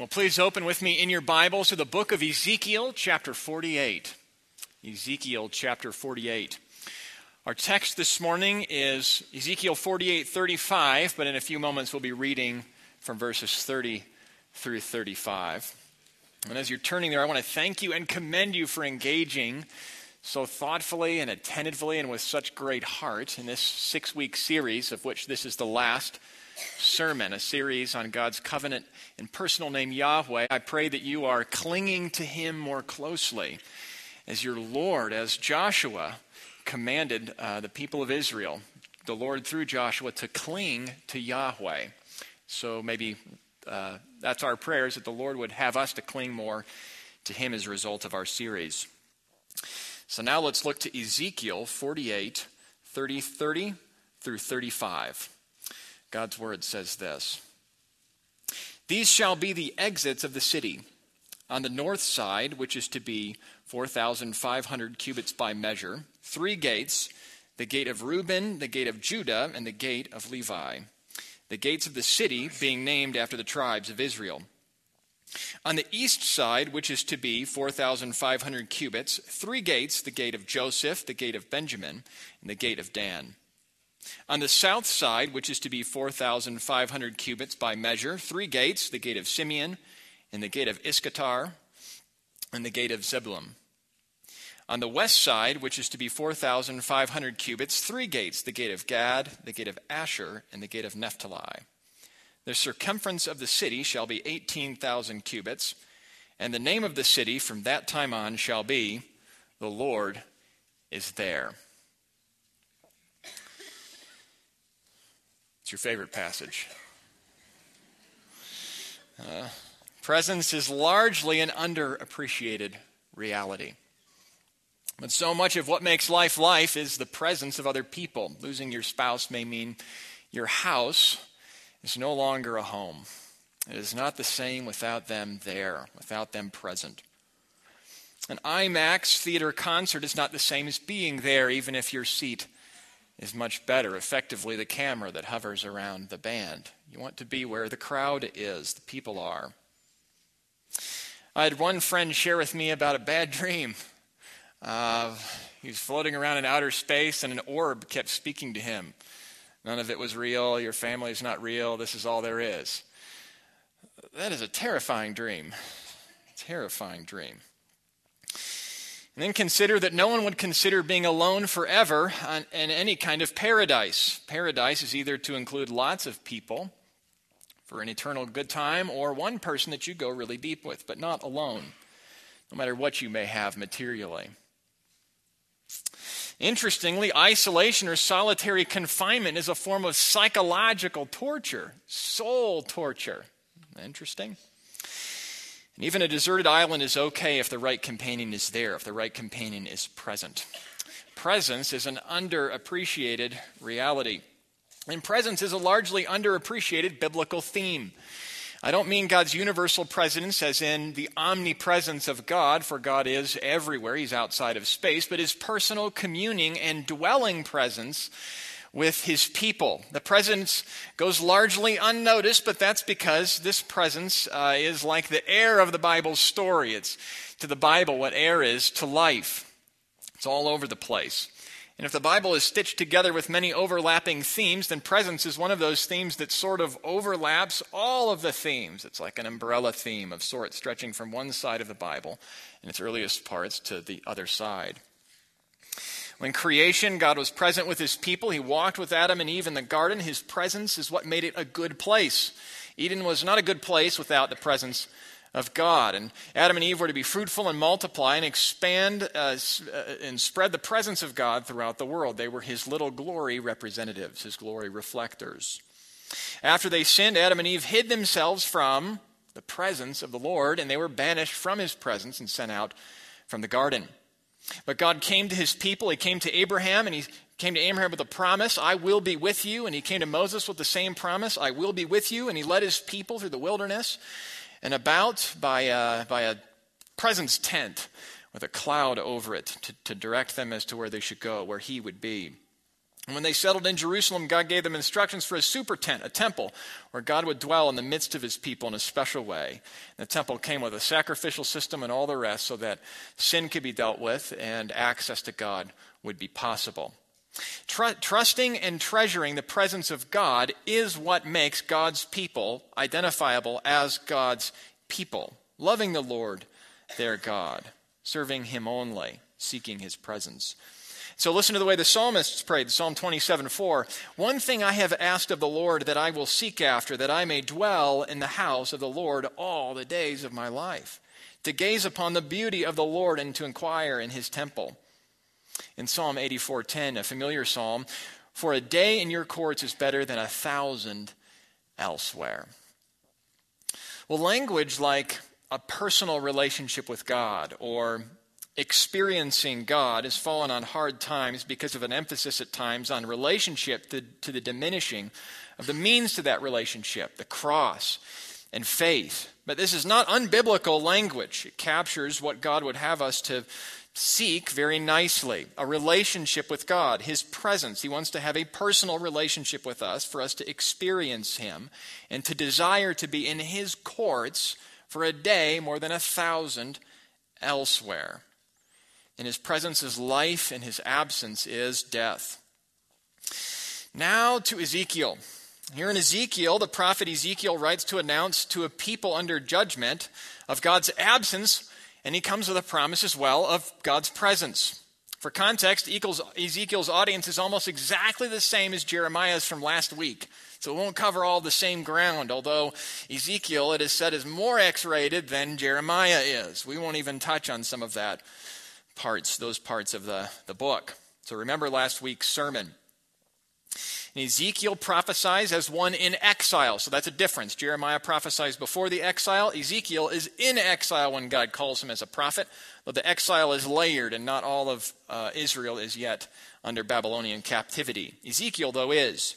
Well, please open with me in your Bibles to the book of Ezekiel, chapter 48. Ezekiel, chapter 48. Our text this morning is Ezekiel 48 35, but in a few moments we'll be reading from verses 30 through 35. And as you're turning there, I want to thank you and commend you for engaging so thoughtfully and attentively and with such great heart in this six week series, of which this is the last sermon, a series on God's covenant and personal name Yahweh. I pray that you are clinging to Him more closely as your Lord, as Joshua commanded uh, the people of Israel, the Lord through Joshua, to cling to Yahweh. So maybe uh, that's our prayers that the Lord would have us to cling more to Him as a result of our series. So now let's look to Ezekiel 48 30, 30 through 35. God's word says this These shall be the exits of the city. On the north side, which is to be 4,500 cubits by measure, three gates the gate of Reuben, the gate of Judah, and the gate of Levi. The gates of the city being named after the tribes of Israel. On the east side, which is to be 4,500 cubits, three gates the gate of Joseph, the gate of Benjamin, and the gate of Dan. On the south side, which is to be 4,500 cubits by measure, three gates the gate of Simeon, and the gate of Issachar, and the gate of Zebulun. On the west side, which is to be 4,500 cubits, three gates the gate of Gad, the gate of Asher, and the gate of Naphtali. The circumference of the city shall be 18,000 cubits, and the name of the city from that time on shall be The Lord is there. What's your favorite passage? Uh, presence is largely an underappreciated reality. But so much of what makes life life is the presence of other people. Losing your spouse may mean your house is no longer a home. It is not the same without them there, without them present. An IMAX theater concert is not the same as being there, even if your seat is much better, effectively, the camera that hovers around the band. You want to be where the crowd is, the people are. I had one friend share with me about a bad dream. Uh, he was floating around in outer space, and an orb kept speaking to him. None of it was real. Your family is not real. This is all there is. That is a terrifying dream. Terrifying dream. And then consider that no one would consider being alone forever in any kind of paradise. Paradise is either to include lots of people for an eternal good time or one person that you go really deep with, but not alone, no matter what you may have materially. Interestingly, isolation or solitary confinement is a form of psychological torture, soul torture. Interesting. And even a deserted island is okay if the right companion is there, if the right companion is present. Presence is an underappreciated reality. And presence is a largely underappreciated biblical theme. I don't mean God's universal presence as in the omnipresence of God, for God is everywhere, He's outside of space, but His personal communing and dwelling presence with his people. The presence goes largely unnoticed, but that's because this presence uh, is like the air of the Bible's story. It's to the Bible what air is to life, it's all over the place. And if the Bible is stitched together with many overlapping themes, then presence is one of those themes that sort of overlaps all of the themes. It's like an umbrella theme of sorts stretching from one side of the Bible in its earliest parts to the other side. When creation, God was present with his people. He walked with Adam and Eve in the garden. His presence is what made it a good place. Eden was not a good place without the presence of God. And Adam and Eve were to be fruitful and multiply and expand uh, uh, and spread the presence of God throughout the world. They were his little glory representatives, his glory reflectors. After they sinned, Adam and Eve hid themselves from the presence of the Lord, and they were banished from his presence and sent out from the garden. But God came to his people. He came to Abraham and he came to Abraham with a promise, I will be with you. And he came to Moses with the same promise, I will be with you. And he led his people through the wilderness and about by a, by a presence tent with a cloud over it to, to direct them as to where they should go, where he would be. And when they settled in Jerusalem, God gave them instructions for a super tent, a temple, where God would dwell in the midst of his people in a special way. And the temple came with a sacrificial system and all the rest so that sin could be dealt with and access to God would be possible. Tr- trusting and treasuring the presence of God is what makes God's people identifiable as God's people, loving the Lord their God, serving Him only, seeking His presence. So listen to the way the psalmists prayed, Psalm 27 4. One thing I have asked of the Lord that I will seek after, that I may dwell in the house of the Lord all the days of my life, to gaze upon the beauty of the Lord and to inquire in his temple. In Psalm 84:10, a familiar psalm, for a day in your courts is better than a thousand elsewhere. Well, language like a personal relationship with God or experiencing God has fallen on hard times because of an emphasis at times on relationship to, to, the diminishing of the means to that relationship, the cross and faith. But this is not unbiblical language. It captures what God would have us to seek very nicely a relationship with God, His presence. He wants to have a personal relationship with us for us to experience Him and to desire to be in His courts for a day more than a thousand elsewhere. In his presence is life, in his absence is death. Now to Ezekiel. Here in Ezekiel, the prophet Ezekiel writes to announce to a people under judgment of God's absence, and he comes with a promise as well of God's presence. For context, Ezekiel's audience is almost exactly the same as Jeremiah's from last week. So it won't cover all the same ground, although Ezekiel, it is said, is more X rated than Jeremiah is. We won't even touch on some of that parts, those parts of the, the book. So remember last week's sermon. And Ezekiel prophesies as one in exile. So that's a difference. Jeremiah prophesies before the exile. Ezekiel is in exile when God calls him as a prophet, though the exile is layered and not all of uh, Israel is yet under Babylonian captivity. Ezekiel, though, is.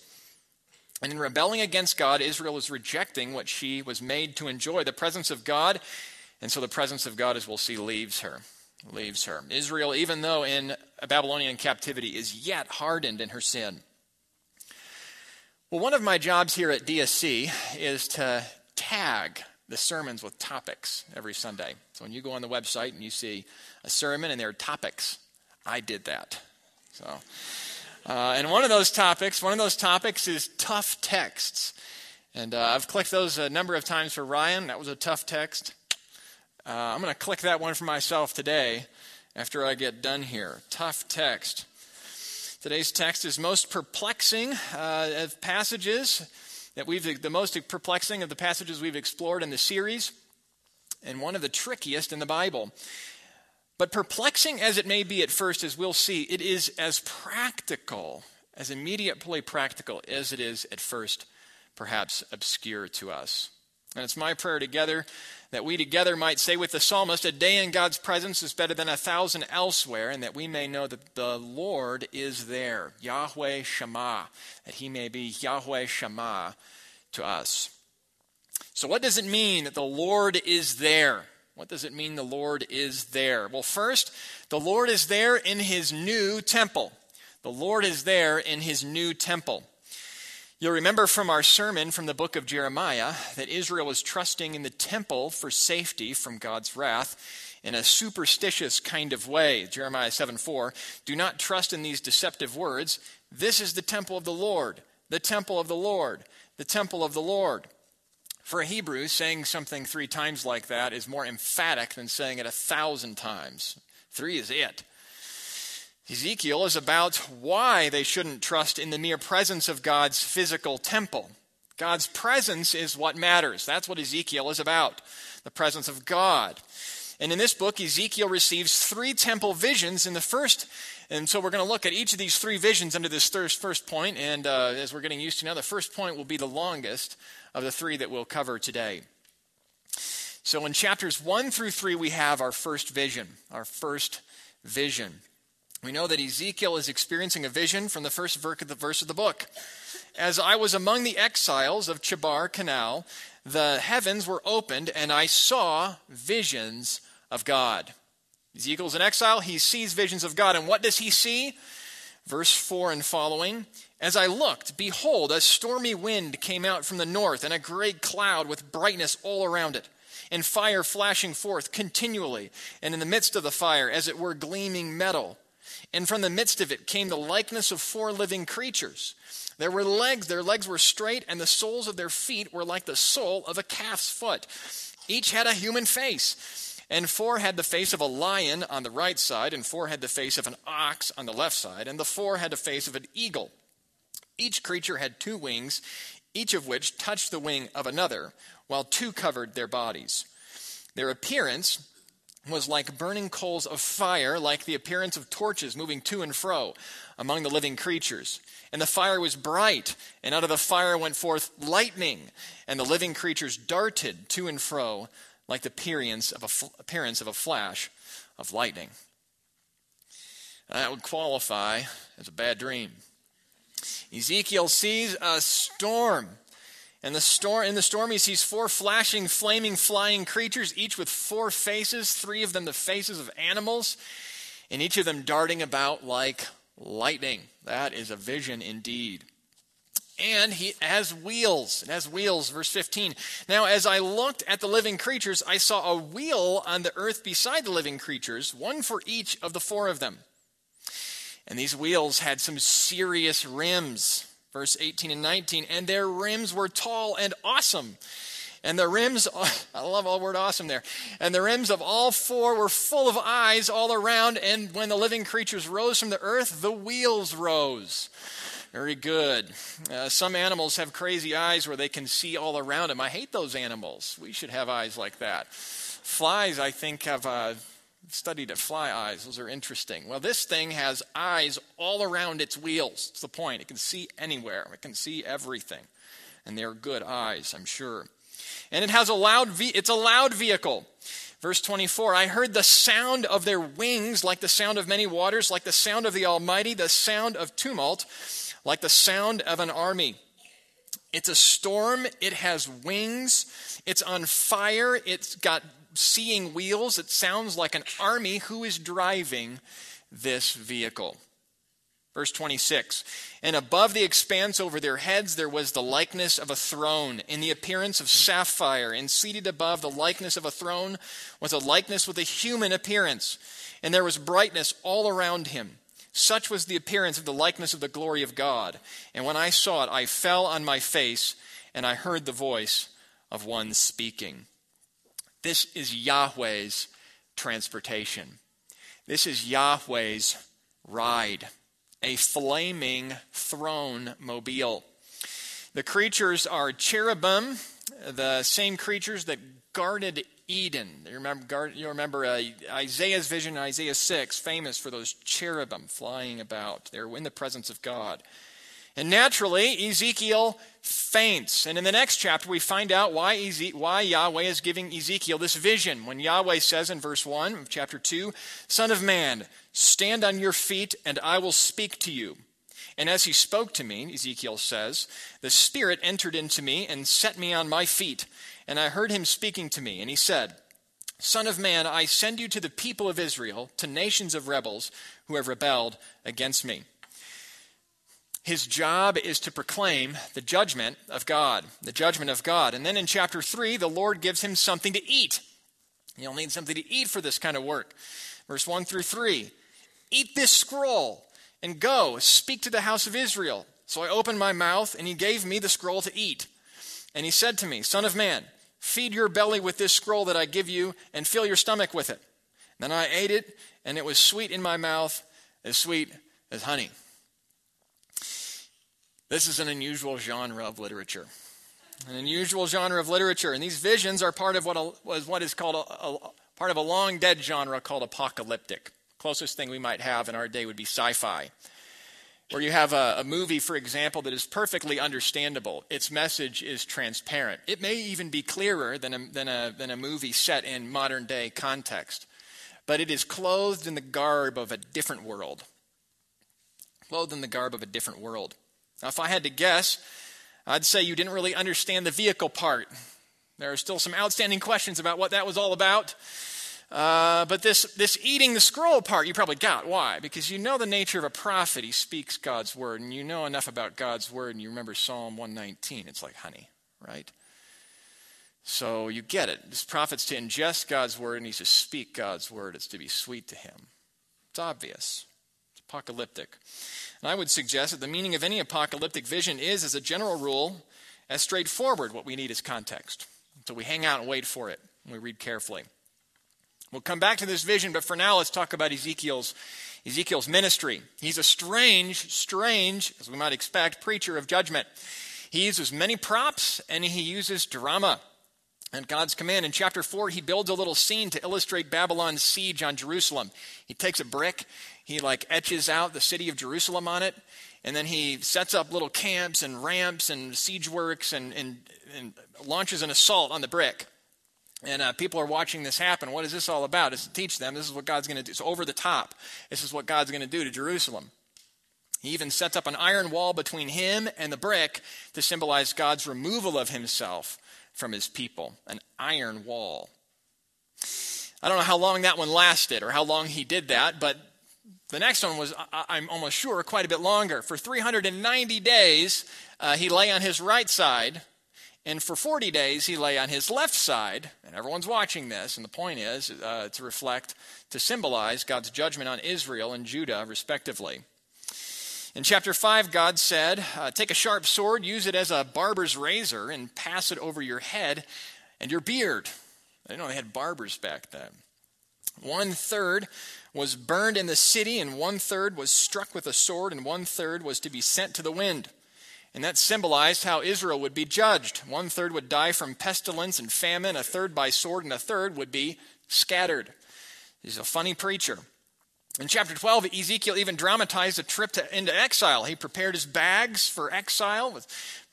And in rebelling against God, Israel is rejecting what she was made to enjoy the presence of God. And so the presence of God, as we'll see, leaves her leaves her. Israel, even though in Babylonian captivity, is yet hardened in her sin. Well, one of my jobs here at DSC is to tag the sermons with topics every Sunday. So when you go on the website and you see a sermon and there are topics, I did that. So, uh, and one of those topics, one of those topics is tough texts. And uh, I've clicked those a number of times for Ryan. That was a tough text. Uh, I'm going to click that one for myself today after I get done here. Tough text. Today's text is most perplexing uh, of passages that we've the most perplexing of the passages we've explored in the series, and one of the trickiest in the Bible. But perplexing as it may be at first, as we'll see, it is as practical, as immediately practical as it is at first, perhaps obscure to us. And it's my prayer together that we together might say with the psalmist, A day in God's presence is better than a thousand elsewhere, and that we may know that the Lord is there, Yahweh Shammah, that he may be Yahweh Shammah to us. So, what does it mean that the Lord is there? What does it mean the Lord is there? Well, first, the Lord is there in his new temple. The Lord is there in his new temple. You'll remember from our sermon from the book of Jeremiah that Israel was trusting in the temple for safety from God's wrath in a superstitious kind of way. Jeremiah 7 4. Do not trust in these deceptive words. This is the temple of the Lord, the temple of the Lord, the temple of the Lord. For a Hebrew, saying something three times like that is more emphatic than saying it a thousand times. Three is it. Ezekiel is about why they shouldn't trust in the mere presence of God's physical temple. God's presence is what matters. That's what Ezekiel is about the presence of God. And in this book, Ezekiel receives three temple visions in the first. And so we're going to look at each of these three visions under this first point. And uh, as we're getting used to now, the first point will be the longest of the three that we'll cover today. So in chapters 1 through 3, we have our first vision. Our first vision. We know that Ezekiel is experiencing a vision from the first verse of the book. As I was among the exiles of Chebar Canal, the heavens were opened, and I saw visions of God. Ezekiel's in exile. He sees visions of God. And what does he see? Verse 4 and following As I looked, behold, a stormy wind came out from the north, and a great cloud with brightness all around it, and fire flashing forth continually, and in the midst of the fire, as it were gleaming metal. And from the midst of it came the likeness of four living creatures. There were legs, their legs were straight, and the soles of their feet were like the sole of a calf's foot. Each had a human face and four had the face of a lion on the right side, and four had the face of an ox on the left side, and the four had the face of an eagle. Each creature had two wings, each of which touched the wing of another, while two covered their bodies. Their appearance was like burning coals of fire, like the appearance of torches moving to and fro among the living creatures. And the fire was bright, and out of the fire went forth lightning, and the living creatures darted to and fro like the appearance of a, appearance of a flash of lightning. that would qualify as a bad dream. Ezekiel sees a storm. And the storm, in the storm, he sees four flashing, flaming, flying creatures, each with four faces, three of them the faces of animals, and each of them darting about like lightning. That is a vision indeed and he has wheels. It has wheels, verse 15. Now, as I looked at the living creatures, I saw a wheel on the earth beside the living creatures, one for each of the four of them. And these wheels had some serious rims, verse 18 and 19, and their rims were tall and awesome. And the rims, I love all word awesome there. And the rims of all four were full of eyes all around. And when the living creatures rose from the earth, the wheels rose. Very good. Uh, some animals have crazy eyes where they can see all around them. I hate those animals. We should have eyes like that. Flies, I think, have uh, studied at fly eyes. Those are interesting. Well, this thing has eyes all around its wheels. That's the point. It can see anywhere, it can see everything. And they're good eyes, I'm sure. And it has a loud, ve- it's a loud vehicle. Verse 24 I heard the sound of their wings like the sound of many waters, like the sound of the Almighty, the sound of tumult like the sound of an army. It's a storm, it has wings, it's on fire, it's got seeing wheels. It sounds like an army who is driving this vehicle. Verse 26 And above the expanse over their heads there was the likeness of a throne, in the appearance of sapphire, and seated above the likeness of a throne was a likeness with a human appearance, and there was brightness all around him. Such was the appearance of the likeness of the glory of God. And when I saw it, I fell on my face, and I heard the voice of one speaking. This is Yahweh's transportation. This is Yahweh's ride, a flaming throne mobile. The creatures are cherubim, the same creatures that guarded Eden. You remember, you remember uh, Isaiah's vision, Isaiah 6, famous for those cherubim flying about. They're in the presence of God. And naturally, Ezekiel faints. And in the next chapter, we find out why, Eze- why Yahweh is giving Ezekiel this vision. When Yahweh says in verse 1 of chapter 2, Son of man, stand on your feet, and I will speak to you. And as he spoke to me, Ezekiel says, the Spirit entered into me and set me on my feet. And I heard him speaking to me, and he said, Son of man, I send you to the people of Israel, to nations of rebels who have rebelled against me. His job is to proclaim the judgment of God, the judgment of God. And then in chapter 3, the Lord gives him something to eat. You'll need something to eat for this kind of work. Verse 1 through 3 Eat this scroll and go, speak to the house of Israel. So I opened my mouth, and he gave me the scroll to eat. And he said to me, Son of man, feed your belly with this scroll that I give you, and fill your stomach with it. Then I ate it, and it was sweet in my mouth, as sweet as honey. This is an unusual genre of literature. An unusual genre of literature. And these visions are part of what, was what is called a, a, part of a long dead genre called apocalyptic. Closest thing we might have in our day would be sci fi. Where you have a, a, movie, for example, that is perfectly understandable. Its message is transparent. It may even be clearer than a, than a, than a movie set in modern day context. But it is clothed in the garb of a different world. Clothed in the garb of a different world. Now, if I had to guess, I'd say you didn't really understand the vehicle part. There are still some outstanding questions about what that was all about. Uh, but this, this eating the scroll part, you probably got. Why? Because you know the nature of a prophet. He speaks God's word, and you know enough about God's word, and you remember Psalm 119. It's like honey, right? So you get it. This prophet's to ingest God's word, and he's to speak God's word. It's to be sweet to him. It's obvious. Apocalyptic. And I would suggest that the meaning of any apocalyptic vision is, as a general rule, as straightforward. What we need is context. So we hang out and wait for it, and we read carefully. We'll come back to this vision, but for now, let's talk about Ezekiel's, Ezekiel's ministry. He's a strange, strange, as we might expect, preacher of judgment. He uses many props and he uses drama. And God's command in chapter 4, he builds a little scene to illustrate Babylon's siege on Jerusalem. He takes a brick, he like etches out the city of Jerusalem on it, and then he sets up little camps and ramps and siege works and, and, and launches an assault on the brick. And uh, people are watching this happen. What is this all about? It's to teach them this is what God's going to do. It's over the top. This is what God's going to do to Jerusalem. He even sets up an iron wall between him and the brick to symbolize God's removal of himself from his people. An iron wall. I don't know how long that one lasted or how long he did that, but the next one was, I'm almost sure, quite a bit longer. For 390 days, uh, he lay on his right side and for 40 days, he lay on his left side, and everyone's watching this. And the point is uh, to reflect, to symbolize God's judgment on Israel and Judah, respectively. In chapter 5, God said, uh, Take a sharp sword, use it as a barber's razor, and pass it over your head and your beard. I know they had barbers back then. One third was burned in the city, and one third was struck with a sword, and one third was to be sent to the wind. And that symbolized how Israel would be judged. One third would die from pestilence and famine, a third by sword, and a third would be scattered. He's a funny preacher. In chapter 12, Ezekiel even dramatized a trip to, into exile. He prepared his bags for exile with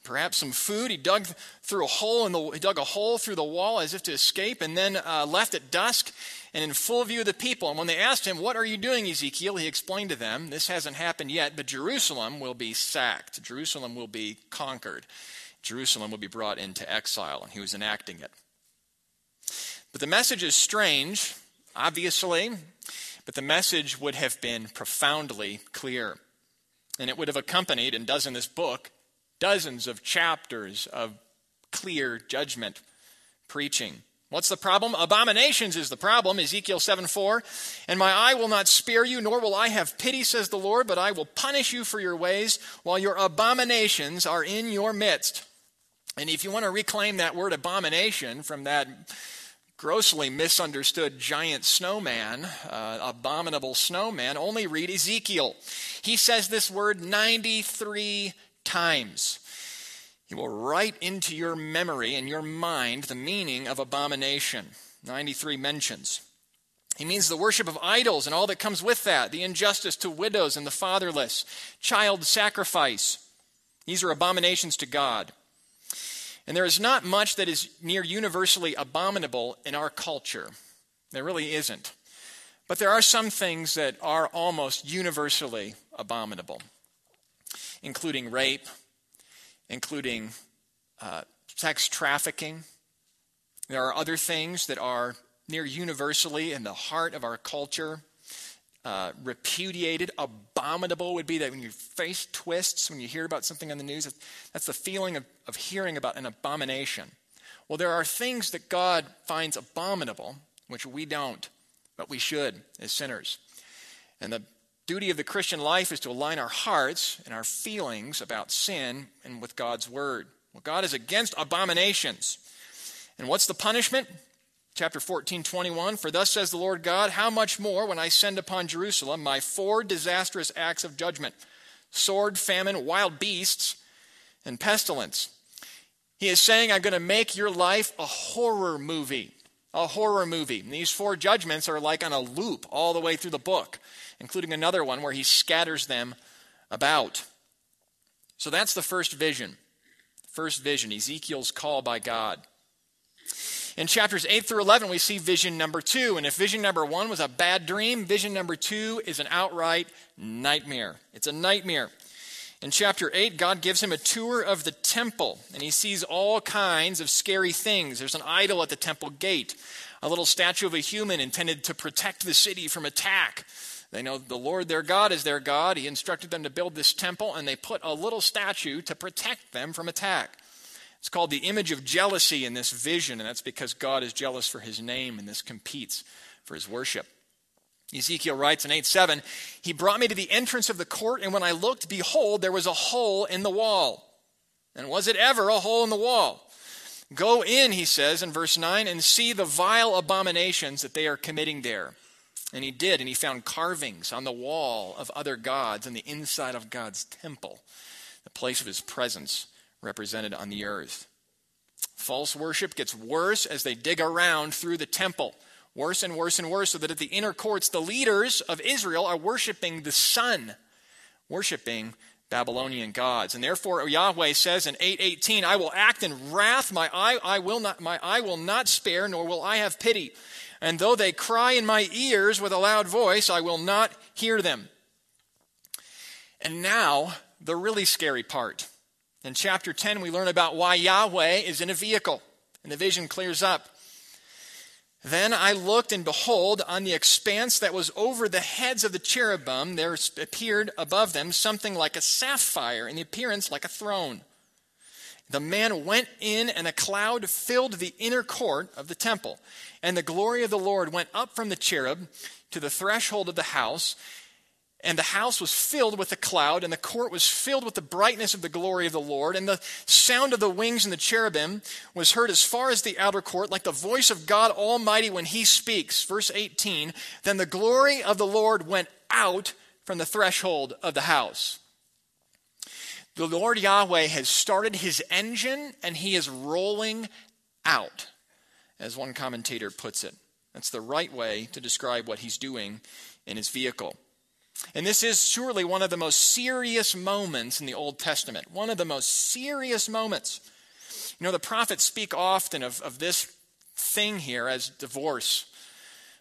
perhaps some food. He dug through a hole in the he dug a hole through the wall as if to escape, and then uh, left at dusk and in full view of the people. And when they asked him, What are you doing, Ezekiel? he explained to them, This hasn't happened yet, but Jerusalem will be sacked. Jerusalem will be conquered. Jerusalem will be brought into exile. And he was enacting it. But the message is strange, obviously, but the message would have been profoundly clear. And it would have accompanied, and does in this book, dozens of chapters of clear judgment preaching. What's the problem? Abominations is the problem. Ezekiel 7 4. And my eye will not spare you, nor will I have pity, says the Lord, but I will punish you for your ways while your abominations are in your midst. And if you want to reclaim that word abomination from that grossly misunderstood giant snowman, uh, abominable snowman, only read Ezekiel. He says this word 93 times. He will write into your memory and your mind the meaning of abomination. 93 mentions. He means the worship of idols and all that comes with that, the injustice to widows and the fatherless, child sacrifice. These are abominations to God. And there is not much that is near universally abominable in our culture. There really isn't. But there are some things that are almost universally abominable, including rape, including uh, sex trafficking. There are other things that are near universally in the heart of our culture. Uh, repudiated, abominable would be that when your face twists when you hear about something on the news, that's the feeling of, of hearing about an abomination. Well, there are things that God finds abominable, which we don't, but we should as sinners. And the duty of the Christian life is to align our hearts and our feelings about sin and with God's word. Well, God is against abominations. And what's the punishment? Chapter 14, 21. For thus says the Lord God, how much more when I send upon Jerusalem my four disastrous acts of judgment sword, famine, wild beasts, and pestilence. He is saying, I'm going to make your life a horror movie. A horror movie. And these four judgments are like on a loop all the way through the book including another one where he scatters them about. So that's the first vision. First vision, Ezekiel's call by God. In chapters 8 through 11, we see vision number two. And if vision number one was a bad dream, vision number two is an outright nightmare. It's a nightmare. In chapter 8, God gives him a tour of the temple, and he sees all kinds of scary things. There's an idol at the temple gate, a little statue of a human intended to protect the city from attack. They know the Lord their God is their God. He instructed them to build this temple, and they put a little statue to protect them from attack. It's called the image of jealousy in this vision, and that's because God is jealous for his name, and this competes for his worship. Ezekiel writes in 8 7, He brought me to the entrance of the court, and when I looked, behold, there was a hole in the wall. And was it ever a hole in the wall? Go in, he says in verse 9, and see the vile abominations that they are committing there. And he did, and he found carvings on the wall of other gods in the inside of God's temple, the place of his presence represented on the earth. False worship gets worse as they dig around through the temple worse and worse and worse, so that at the inner courts, the leaders of Israel are worshiping the sun, worshiping Babylonian gods. And therefore Yahweh says in 8:18, I will act in wrath, my eye I will not my eye will not spare, nor will I have pity. And though they cry in my ears with a loud voice, I will not hear them. And now, the really scary part. In chapter 10, we learn about why Yahweh is in a vehicle, and the vision clears up. Then I looked, and behold, on the expanse that was over the heads of the cherubim, there appeared above them something like a sapphire, in the appearance like a throne. The man went in, and a cloud filled the inner court of the temple. And the glory of the Lord went up from the cherub to the threshold of the house. And the house was filled with a cloud, and the court was filled with the brightness of the glory of the Lord. And the sound of the wings and the cherubim was heard as far as the outer court, like the voice of God Almighty when he speaks. Verse 18 Then the glory of the Lord went out from the threshold of the house. The Lord Yahweh has started his engine, and he is rolling out, as one commentator puts it. That's the right way to describe what he's doing in his vehicle. And this is surely one of the most serious moments in the Old Testament. One of the most serious moments. You know, the prophets speak often of, of this thing here as divorce.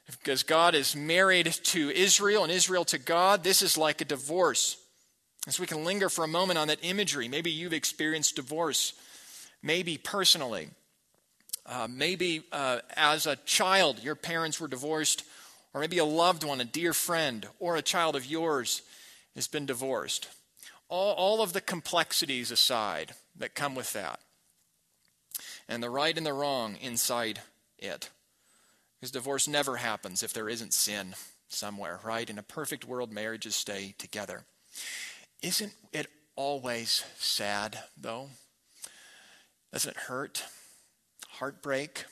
Because God is married to Israel and Israel to God, this is like a divorce. So we can linger for a moment on that imagery. Maybe you've experienced divorce, maybe personally. Uh, maybe uh, as a child, your parents were divorced or maybe a loved one, a dear friend, or a child of yours has been divorced. All, all of the complexities aside that come with that, and the right and the wrong inside it. Because divorce never happens if there isn't sin somewhere, right? In a perfect world, marriages stay together. Isn't it always sad, though? Doesn't it hurt? Heartbreak?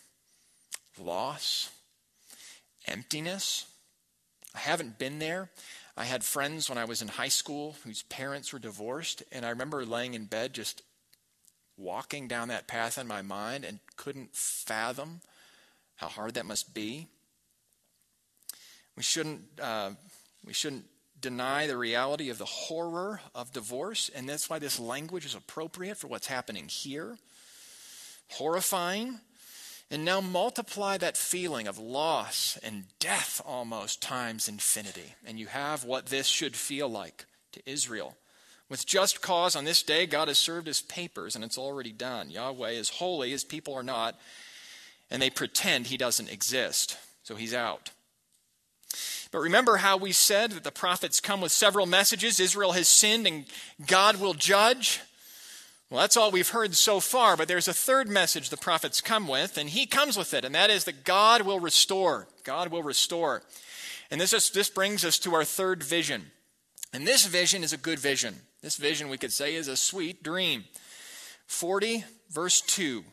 Loss? Emptiness. I haven't been there. I had friends when I was in high school whose parents were divorced, and I remember laying in bed just walking down that path in my mind and couldn't fathom how hard that must be. We shouldn't, uh, we shouldn't deny the reality of the horror of divorce, and that's why this language is appropriate for what's happening here. Horrifying, and now multiply that feeling of loss and death almost times infinity. And you have what this should feel like to Israel. With just cause on this day, God has served his papers and it's already done. Yahweh is holy, his people are not, and they pretend he doesn't exist. So he's out. But remember how we said that the prophets come with several messages Israel has sinned and God will judge? Well, that's all we've heard so far, but there's a third message the prophets come with, and he comes with it, and that is that God will restore. God will restore. And this, is, this brings us to our third vision. And this vision is a good vision. This vision, we could say, is a sweet dream. 40, verse 2.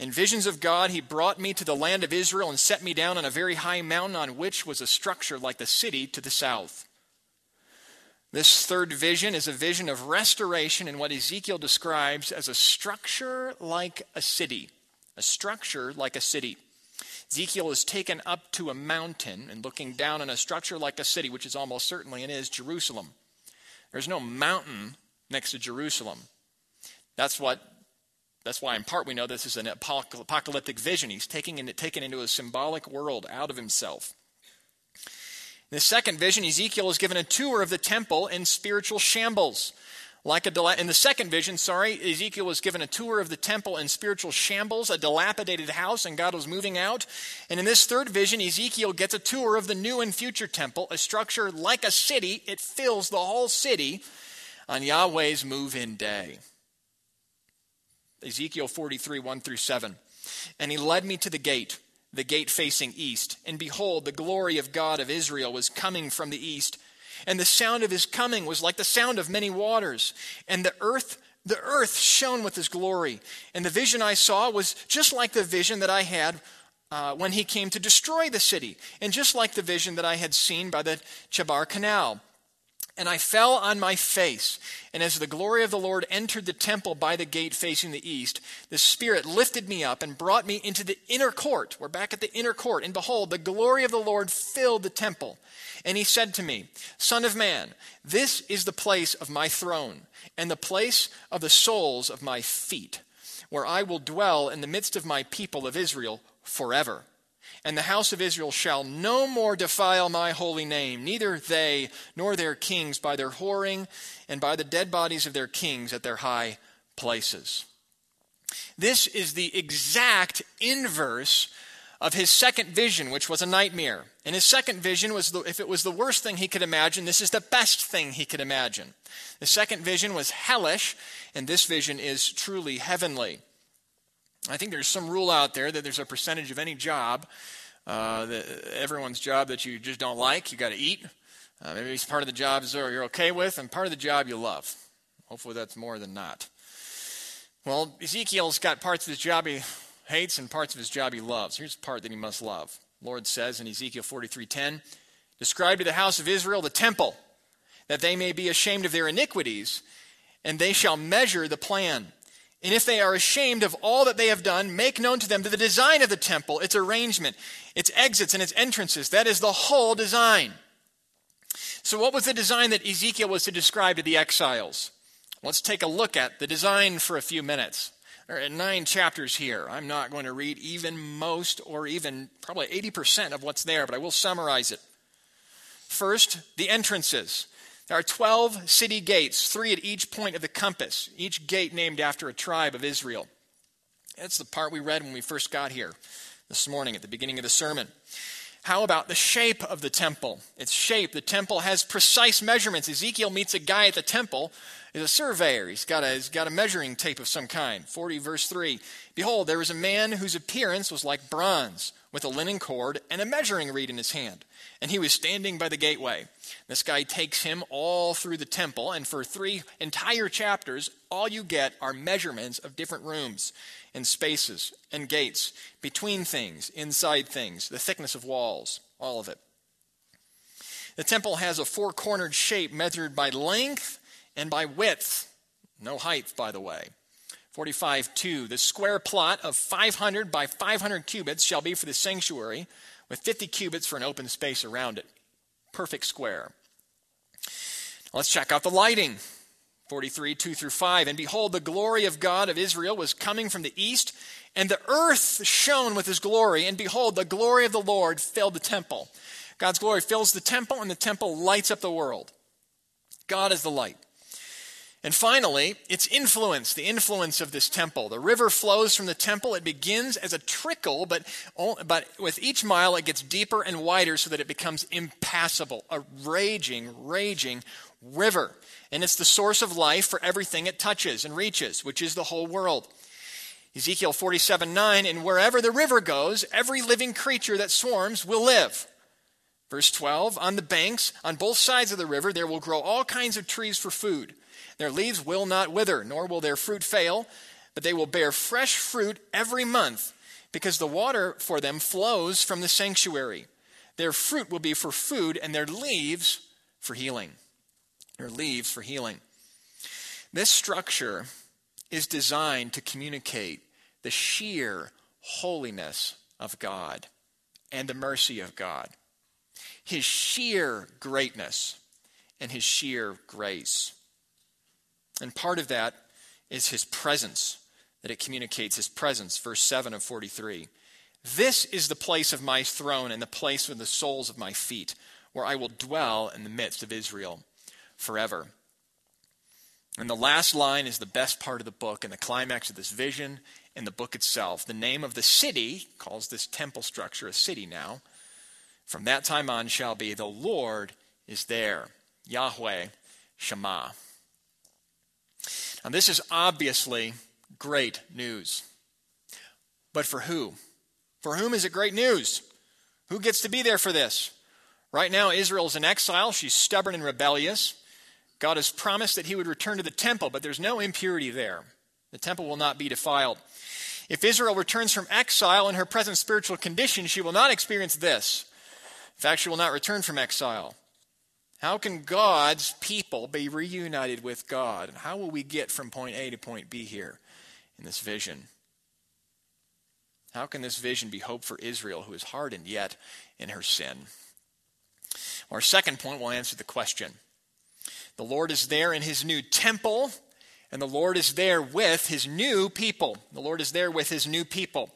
In visions of God, he brought me to the land of Israel and set me down on a very high mountain on which was a structure like the city to the south. This third vision is a vision of restoration in what Ezekiel describes as a structure like a city. A structure like a city. Ezekiel is taken up to a mountain and looking down on a structure like a city, which is almost certainly and is Jerusalem. There's no mountain next to Jerusalem. That's what that's why in part we know this is an apocalyptic vision. He's taking taken into a symbolic world out of himself. In the second vision, Ezekiel is given a tour of the temple in spiritual shambles. Like a in the second vision, sorry, Ezekiel was given a tour of the temple in spiritual shambles, a dilapidated house, and God was moving out. And in this third vision, Ezekiel gets a tour of the new and future temple, a structure like a city. It fills the whole city on Yahweh's move in day. Ezekiel 43, 1 through 7. And he led me to the gate, the gate facing east. And behold, the glory of God of Israel was coming from the east and the sound of his coming was like the sound of many waters. And the earth the earth shone with his glory. And the vision I saw was just like the vision that I had uh, when he came to destroy the city, and just like the vision that I had seen by the Chebar Canal. And I fell on my face. And as the glory of the Lord entered the temple by the gate facing the east, the Spirit lifted me up and brought me into the inner court. We're back at the inner court. And behold, the glory of the Lord filled the temple. And he said to me, Son of man, this is the place of my throne, and the place of the soles of my feet, where I will dwell in the midst of my people of Israel forever. And the house of Israel shall no more defile my holy name, neither they nor their kings by their whoring and by the dead bodies of their kings at their high places. This is the exact inverse of his second vision, which was a nightmare. And his second vision was, the, if it was the worst thing he could imagine, this is the best thing he could imagine. The second vision was hellish, and this vision is truly heavenly. I think there's some rule out there that there's a percentage of any job, uh, that everyone's job that you just don't like, you got to eat. Uh, maybe it's part of the job you're okay with, and part of the job you love. Hopefully, that's more than not. Well, Ezekiel's got parts of his job he hates and parts of his job he loves. Here's the part that he must love. Lord says in Ezekiel 43:10, "Describe to the house of Israel the temple, that they may be ashamed of their iniquities, and they shall measure the plan." And if they are ashamed of all that they have done, make known to them the design of the temple, its arrangement, its exits, and its entrances. That is the whole design. So, what was the design that Ezekiel was to describe to the exiles? Let's take a look at the design for a few minutes. There are nine chapters here. I'm not going to read even most or even probably 80% of what's there, but I will summarize it. First, the entrances. There are 12 city gates, three at each point of the compass, each gate named after a tribe of Israel. That's the part we read when we first got here this morning at the beginning of the sermon. How about the shape of the temple? Its shape. The temple has precise measurements. Ezekiel meets a guy at the temple. He's a surveyor. He's got a, he's got a measuring tape of some kind. 40 verse 3. Behold, there was a man whose appearance was like bronze, with a linen cord and a measuring reed in his hand and he was standing by the gateway. This guy takes him all through the temple, and for three entire chapters, all you get are measurements of different rooms and spaces and gates, between things, inside things, the thickness of walls, all of it. The temple has a four cornered shape measured by length and by width. No height, by the way. 45 2. The square plot of 500 by 500 cubits shall be for the sanctuary with 50 cubits for an open space around it. Perfect square. Let's check out the lighting. 43, 2 through 5. And behold, the glory of God of Israel was coming from the east, and the earth shone with his glory. And behold, the glory of the Lord filled the temple. God's glory fills the temple, and the temple lights up the world. God is the light. And finally, its influence, the influence of this temple. The river flows from the temple. It begins as a trickle, but, but with each mile it gets deeper and wider so that it becomes impassable, a raging, raging river. And it's the source of life for everything it touches and reaches, which is the whole world. Ezekiel 47 9, and wherever the river goes, every living creature that swarms will live. Verse 12, on the banks, on both sides of the river, there will grow all kinds of trees for food. Their leaves will not wither, nor will their fruit fail, but they will bear fresh fruit every month, because the water for them flows from the sanctuary. Their fruit will be for food, and their leaves for healing. Their leaves for healing. This structure is designed to communicate the sheer holiness of God and the mercy of God, His sheer greatness and His sheer grace. And part of that is his presence, that it communicates his presence. Verse 7 of 43. This is the place of my throne and the place of the soles of my feet, where I will dwell in the midst of Israel forever. And the last line is the best part of the book and the climax of this vision and the book itself. The name of the city calls this temple structure a city now. From that time on shall be the Lord is there. Yahweh Shammah. Now, this is obviously great news. But for who? For whom is it great news? Who gets to be there for this? Right now, Israel's in exile. She's stubborn and rebellious. God has promised that he would return to the temple, but there's no impurity there. The temple will not be defiled. If Israel returns from exile in her present spiritual condition, she will not experience this. In fact, she will not return from exile. How can God's people be reunited with God? And how will we get from point A to point B here in this vision? How can this vision be hope for Israel, who is hardened yet in her sin? Our second point will answer the question. The Lord is there in his new temple, and the Lord is there with his new people. The Lord is there with his new people.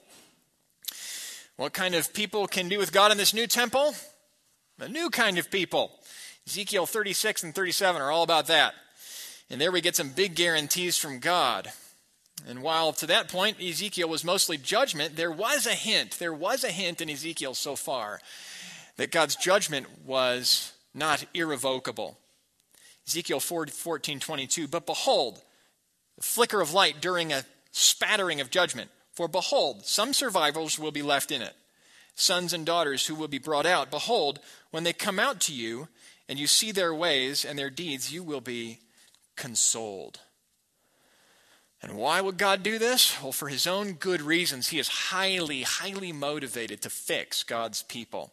What kind of people can be with God in this new temple? A new kind of people. Ezekiel 36 and 37 are all about that. And there we get some big guarantees from God. And while to that point Ezekiel was mostly judgment, there was a hint, there was a hint in Ezekiel so far that God's judgment was not irrevocable. Ezekiel 14 22, but behold, the flicker of light during a spattering of judgment. For behold, some survivors will be left in it, sons and daughters who will be brought out. Behold, when they come out to you, and you see their ways and their deeds, you will be consoled. And why would God do this? Well, for his own good reasons. He is highly, highly motivated to fix God's people.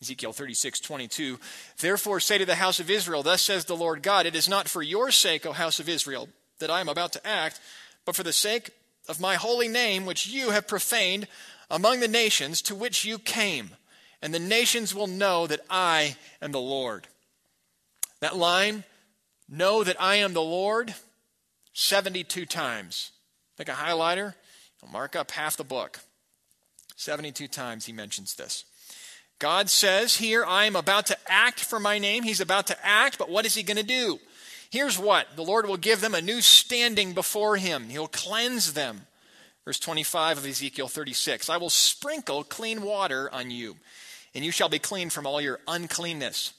Ezekiel 36, 22. Therefore say to the house of Israel, Thus says the Lord God, It is not for your sake, O house of Israel, that I am about to act, but for the sake of my holy name, which you have profaned among the nations to which you came and the nations will know that I am the Lord. That line, know that I am the Lord, 72 times. Take a highlighter, you'll mark up half the book. 72 times he mentions this. God says here, I am about to act for my name. He's about to act, but what is he going to do? Here's what the Lord will give them a new standing before him, he'll cleanse them. Verse 25 of Ezekiel 36 I will sprinkle clean water on you and you shall be clean from all your uncleanness.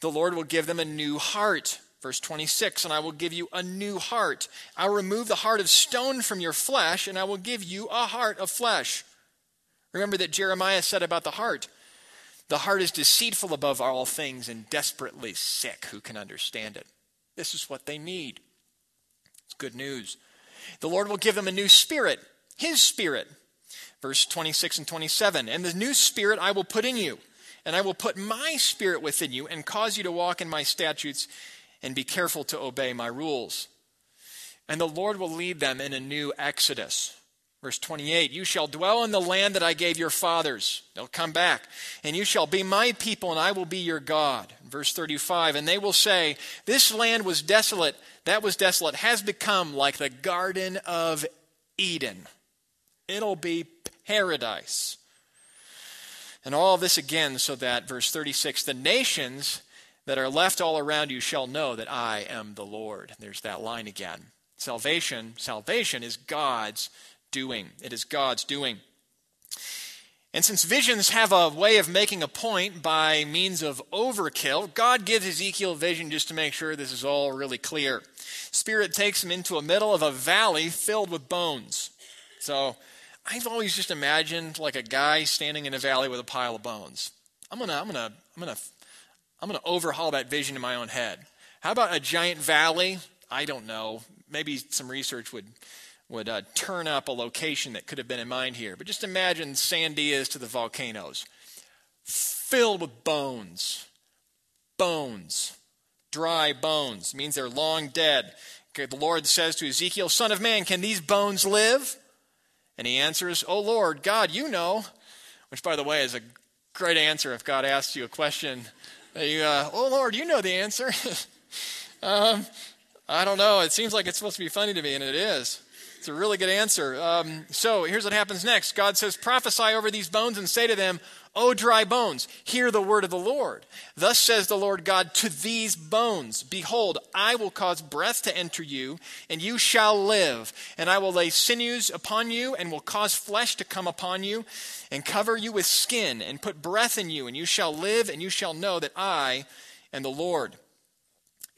The Lord will give them a new heart. Verse 26 And I will give you a new heart. I'll remove the heart of stone from your flesh, and I will give you a heart of flesh. Remember that Jeremiah said about the heart the heart is deceitful above all things and desperately sick. Who can understand it? This is what they need. It's good news. The Lord will give them a new spirit, His spirit. Verse 26 and 27 And the new spirit I will put in you, and I will put my spirit within you, and cause you to walk in my statutes, and be careful to obey my rules. And the Lord will lead them in a new exodus. Verse 28 You shall dwell in the land that I gave your fathers. They'll come back. And you shall be my people, and I will be your God. Verse 35 And they will say, This land was desolate, that was desolate, has become like the Garden of Eden. It'll be paradise. And all this again, so that, verse 36, the nations that are left all around you shall know that I am the Lord. There's that line again. Salvation, salvation is God's doing. It is God's doing. And since visions have a way of making a point by means of overkill, God gives Ezekiel vision just to make sure this is all really clear. Spirit takes him into the middle of a valley filled with bones. So I've always just imagined like a guy standing in a valley with a pile of bones. I'm gonna, I'm gonna, I'm gonna, I'm gonna overhaul that vision in my own head. How about a giant valley? I don't know. Maybe some research would would uh, turn up a location that could have been in mind here. But just imagine Sandias to the volcanoes, filled with bones, bones, dry bones. It means they're long dead. Okay, the Lord says to Ezekiel, "Son of man, can these bones live?" And he answers, Oh Lord, God, you know. Which, by the way, is a great answer if God asks you a question. You, uh, oh Lord, you know the answer. um, I don't know. It seems like it's supposed to be funny to me, and it is. It's a really good answer. Um, so here's what happens next God says, Prophesy over these bones and say to them, O dry bones, hear the word of the Lord. Thus says the Lord God to these bones Behold, I will cause breath to enter you, and you shall live. And I will lay sinews upon you, and will cause flesh to come upon you, and cover you with skin, and put breath in you, and you shall live, and you shall know that I am the Lord.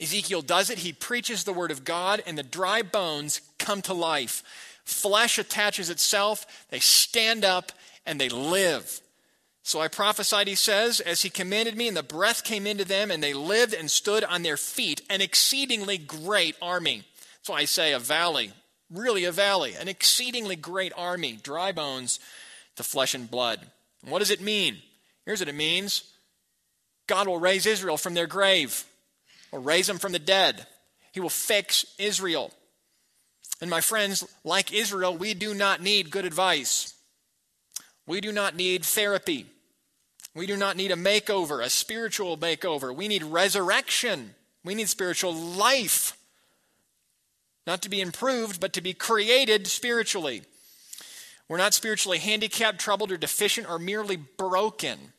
Ezekiel does it. He preaches the word of God, and the dry bones come to life. Flesh attaches itself, they stand up, and they live. So I prophesied, he says, as he commanded me, and the breath came into them, and they lived and stood on their feet, an exceedingly great army. That's why I say a valley, really a valley, an exceedingly great army, dry bones to flesh and blood. What does it mean? Here's what it means God will raise Israel from their grave or raise him from the dead. He will fix Israel. And my friends, like Israel, we do not need good advice. We do not need therapy. We do not need a makeover, a spiritual makeover. We need resurrection. We need spiritual life. Not to be improved, but to be created spiritually. We're not spiritually handicapped, troubled, or deficient, or merely broken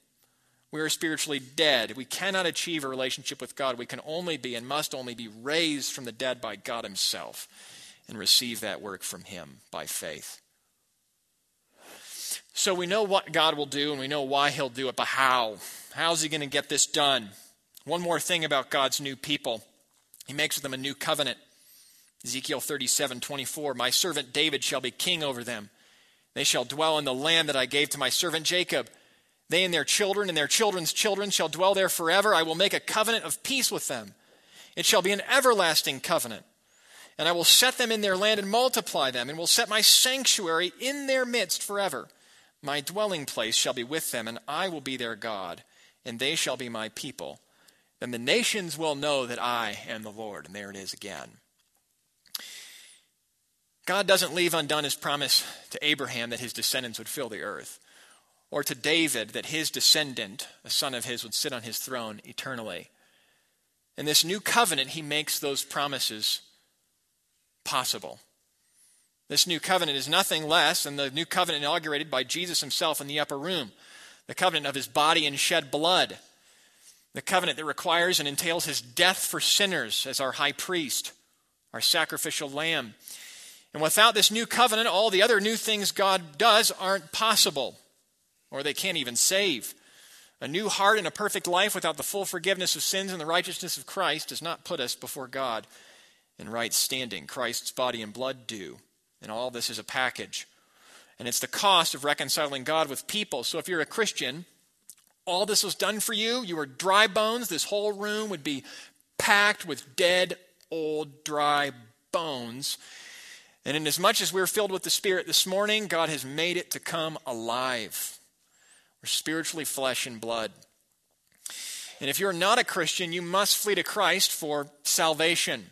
we are spiritually dead. We cannot achieve a relationship with God. We can only be and must only be raised from the dead by God Himself and receive that work from Him by faith. So we know what God will do and we know why He'll do it, but how? How's He going to get this done? One more thing about God's new people He makes with them a new covenant. Ezekiel 37 24, My servant David shall be king over them. They shall dwell in the land that I gave to my servant Jacob they and their children and their children's children shall dwell there forever. I will make a covenant of peace with them. It shall be an everlasting covenant. And I will set them in their land and multiply them, and will set my sanctuary in their midst forever. My dwelling place shall be with them, and I will be their God, and they shall be my people. Then the nations will know that I am the Lord. And there it is again. God doesn't leave undone his promise to Abraham that his descendants would fill the earth or to David that his descendant, a son of his, would sit on his throne eternally. In this new covenant, he makes those promises possible. This new covenant is nothing less than the new covenant inaugurated by Jesus himself in the upper room, the covenant of his body and shed blood, the covenant that requires and entails his death for sinners as our high priest, our sacrificial lamb. And without this new covenant, all the other new things God does aren't possible or they can't even save. A new heart and a perfect life without the full forgiveness of sins and the righteousness of Christ does not put us before God in right standing. Christ's body and blood do. And all this is a package. And it's the cost of reconciling God with people. So if you're a Christian, all this was done for you. You were dry bones. This whole room would be packed with dead, old, dry bones. And in as much as we're filled with the Spirit this morning, God has made it to come alive. We're spiritually flesh and blood. And if you're not a Christian, you must flee to Christ for salvation.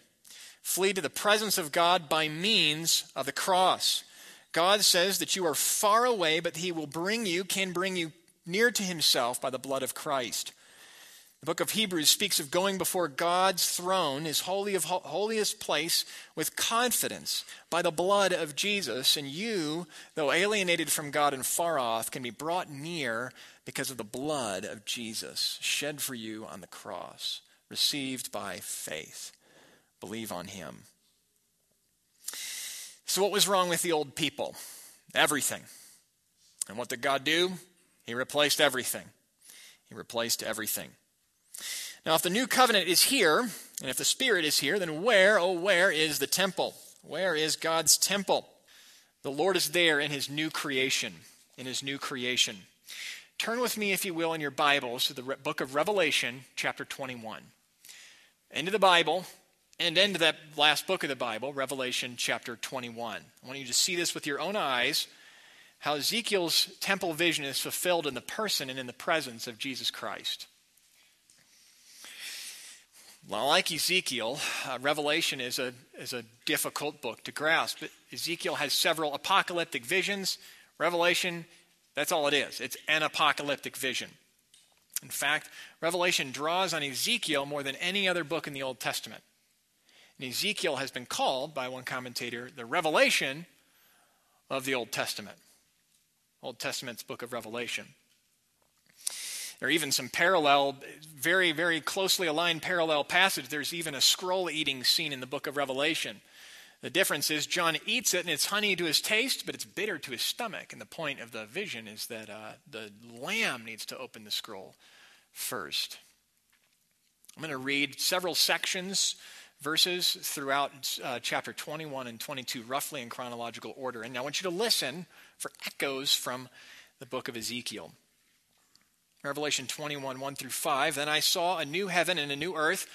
Flee to the presence of God by means of the cross. God says that you are far away, but He will bring you, can bring you near to Himself by the blood of Christ. The book of Hebrews speaks of going before God's throne, his holy of holiest place, with confidence by the blood of Jesus. And you, though alienated from God and far off, can be brought near because of the blood of Jesus shed for you on the cross, received by faith. Believe on him. So, what was wrong with the old people? Everything. And what did God do? He replaced everything. He replaced everything. Now, if the new covenant is here, and if the Spirit is here, then where, oh, where is the temple? Where is God's temple? The Lord is there in his new creation. In his new creation. Turn with me, if you will, in your Bibles to the book of Revelation, chapter 21. End of the Bible, and end of that last book of the Bible, Revelation chapter 21. I want you to see this with your own eyes how Ezekiel's temple vision is fulfilled in the person and in the presence of Jesus Christ. Well, like Ezekiel, uh, Revelation is a, is a difficult book to grasp. But Ezekiel has several apocalyptic visions. Revelation, that's all it is. It's an apocalyptic vision. In fact, Revelation draws on Ezekiel more than any other book in the Old Testament. And Ezekiel has been called by one commentator the revelation of the Old Testament. Old Testament's book of Revelation. There are even some parallel, very, very closely aligned parallel passages. There's even a scroll eating scene in the book of Revelation. The difference is John eats it and it's honey to his taste, but it's bitter to his stomach. And the point of the vision is that uh, the lamb needs to open the scroll first. I'm going to read several sections, verses throughout uh, chapter 21 and 22, roughly in chronological order. And I want you to listen for echoes from the book of Ezekiel. Revelation 21, 1 through 5. Then I saw a new heaven and a new earth.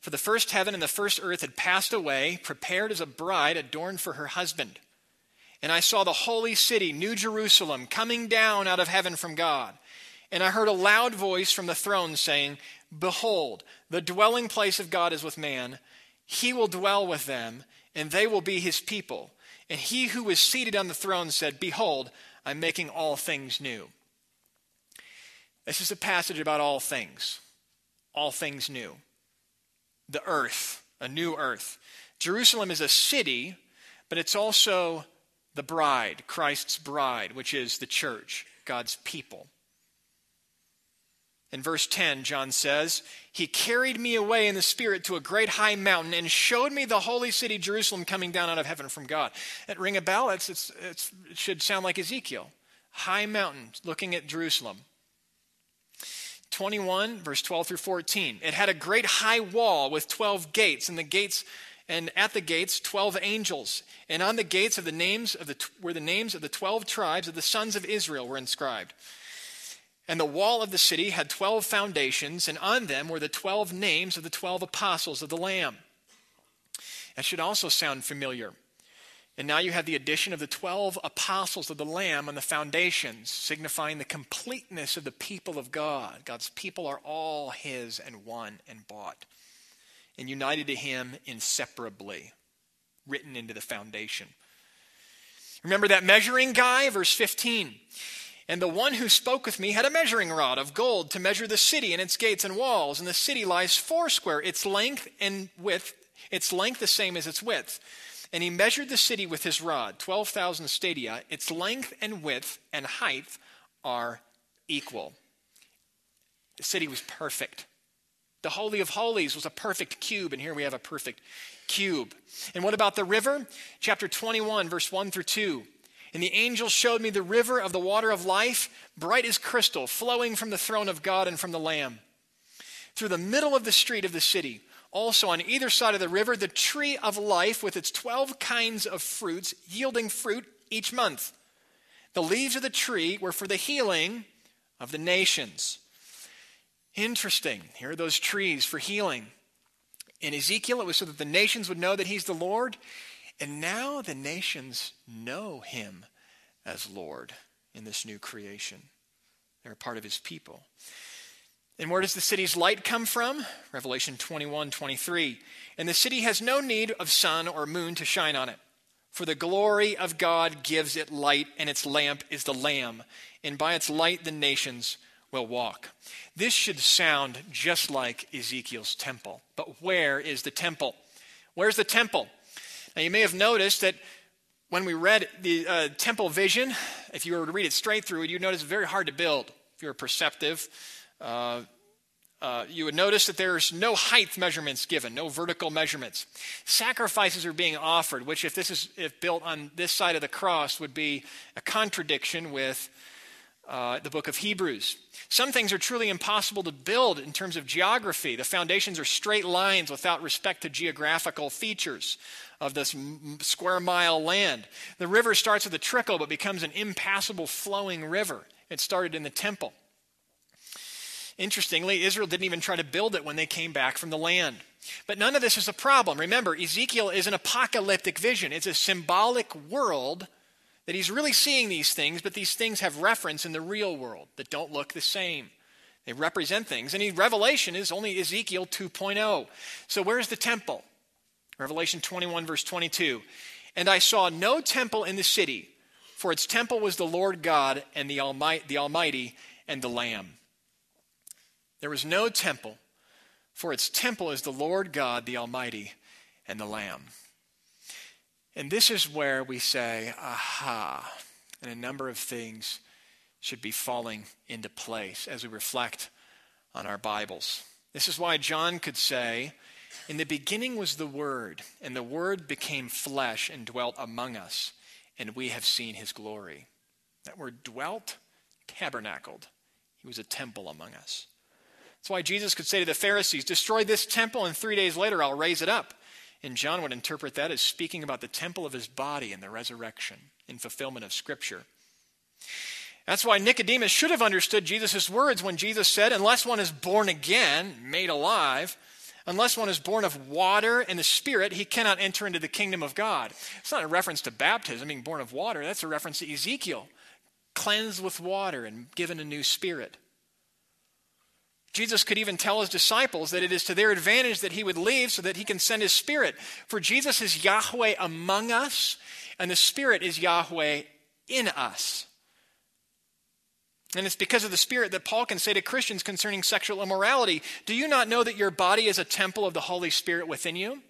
For the first heaven and the first earth had passed away, prepared as a bride adorned for her husband. And I saw the holy city, New Jerusalem, coming down out of heaven from God. And I heard a loud voice from the throne saying, Behold, the dwelling place of God is with man. He will dwell with them, and they will be his people. And he who was seated on the throne said, Behold, I'm making all things new. This is a passage about all things, all things new. The earth, a new earth. Jerusalem is a city, but it's also the bride, Christ's bride, which is the church, God's people. In verse 10, John says, He carried me away in the Spirit to a great high mountain and showed me the holy city, Jerusalem, coming down out of heaven from God. That ring a bell? It's, it's, it's, it should sound like Ezekiel. High mountain, looking at Jerusalem. 21, verse 12 through 14. It had a great high wall with 12 gates, and the gates and at the gates 12 angels. And on the gates of the names of the were the names of the 12 tribes of the sons of Israel were inscribed. And the wall of the city had 12 foundations and on them were the 12 names of the 12 apostles of the lamb. That should also sound familiar and now you have the addition of the 12 apostles of the Lamb on the foundations, signifying the completeness of the people of God. God's people are all His and one and bought and united to Him inseparably, written into the foundation. Remember that measuring guy? Verse 15. And the one who spoke with me had a measuring rod of gold to measure the city and its gates and walls. And the city lies foursquare, its length and width, its length the same as its width. And he measured the city with his rod, 12,000 stadia. Its length and width and height are equal. The city was perfect. The Holy of Holies was a perfect cube, and here we have a perfect cube. And what about the river? Chapter 21, verse 1 through 2. And the angel showed me the river of the water of life, bright as crystal, flowing from the throne of God and from the Lamb. Through the middle of the street of the city also, on either side of the river, the tree of life with its 12 kinds of fruits, yielding fruit each month. The leaves of the tree were for the healing of the nations. Interesting. Here are those trees for healing. In Ezekiel, it was so that the nations would know that he's the Lord. And now the nations know him as Lord in this new creation. They're a part of his people. And where does the city's light come from? Revelation 21 23. And the city has no need of sun or moon to shine on it, for the glory of God gives it light, and its lamp is the Lamb. And by its light the nations will walk. This should sound just like Ezekiel's temple. But where is the temple? Where's the temple? Now, you may have noticed that when we read the uh, temple vision, if you were to read it straight through, you'd notice it's very hard to build. If you're perceptive, uh, uh, you would notice that there's no height measurements given, no vertical measurements. Sacrifices are being offered, which, if this is if built on this side of the cross, would be a contradiction with uh, the book of Hebrews. Some things are truly impossible to build in terms of geography. The foundations are straight lines without respect to geographical features of this square mile land. The river starts with a trickle but becomes an impassable flowing river. It started in the temple. Interestingly, Israel didn't even try to build it when they came back from the land. But none of this is a problem. Remember, Ezekiel is an apocalyptic vision, it's a symbolic world that he's really seeing these things, but these things have reference in the real world that don't look the same. They represent things. And Revelation is only Ezekiel 2.0. So where's the temple? Revelation 21, verse 22. And I saw no temple in the city, for its temple was the Lord God and the Almighty, the Almighty and the Lamb. There was no temple, for its temple is the Lord God, the Almighty, and the Lamb. And this is where we say, aha, and a number of things should be falling into place as we reflect on our Bibles. This is why John could say, In the beginning was the Word, and the Word became flesh and dwelt among us, and we have seen his glory. That word dwelt, tabernacled. He was a temple among us. That's why Jesus could say to the Pharisees, Destroy this temple, and three days later I'll raise it up. And John would interpret that as speaking about the temple of his body and the resurrection in fulfillment of Scripture. That's why Nicodemus should have understood Jesus' words when Jesus said, Unless one is born again, made alive, unless one is born of water and the Spirit, he cannot enter into the kingdom of God. It's not a reference to baptism, being born of water. That's a reference to Ezekiel, cleansed with water and given a new spirit. Jesus could even tell his disciples that it is to their advantage that he would leave so that he can send his spirit. For Jesus is Yahweh among us, and the spirit is Yahweh in us. And it's because of the Spirit that Paul can say to Christians concerning sexual immorality Do you not know that your body is a temple of the Holy Spirit within you?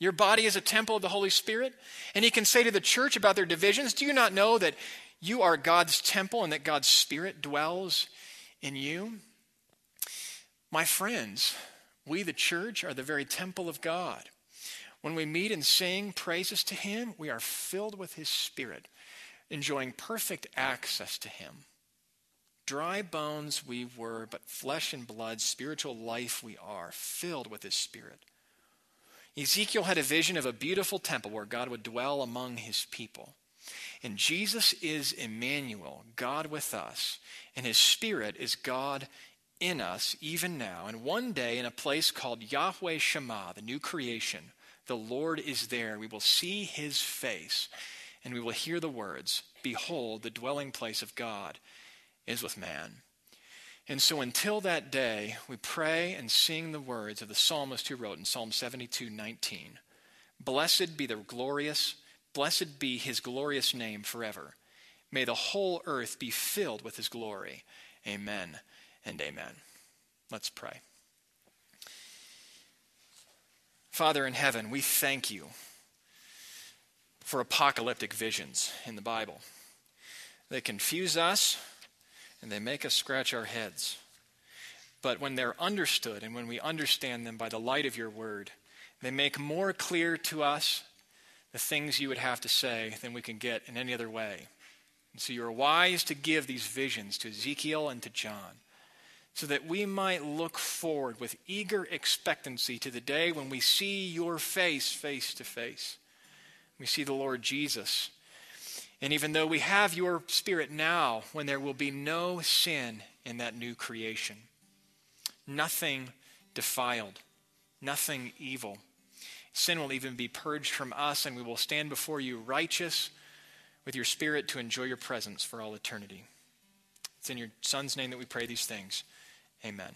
Your body is a temple of the Holy Spirit. And he can say to the church about their divisions Do you not know that you are God's temple and that God's Spirit dwells in you? My friends, we, the church, are the very temple of God. When we meet and sing praises to Him, we are filled with His Spirit, enjoying perfect access to Him. Dry bones we were, but flesh and blood, spiritual life we are, filled with His Spirit. Ezekiel had a vision of a beautiful temple where God would dwell among His people. And Jesus is Emmanuel, God with us, and His Spirit is God in us even now. And one day, in a place called Yahweh Shammah, the new creation, the Lord is there. We will see his face, and we will hear the words Behold, the dwelling place of God is with man. And so until that day, we pray and sing the words of the psalmist who wrote in Psalm 72 19. Blessed be the glorious, blessed be his glorious name forever. May the whole earth be filled with his glory. Amen and amen. Let's pray. Father in heaven, we thank you for apocalyptic visions in the Bible. They confuse us and they make us scratch our heads. But when they're understood and when we understand them by the light of your word, they make more clear to us the things you would have to say than we can get in any other way. And so you're wise to give these visions to Ezekiel and to John so that we might look forward with eager expectancy to the day when we see your face face to face. We see the Lord Jesus. And even though we have your spirit now, when there will be no sin in that new creation, nothing defiled, nothing evil. Sin will even be purged from us, and we will stand before you righteous with your spirit to enjoy your presence for all eternity. It's in your Son's name that we pray these things. Amen.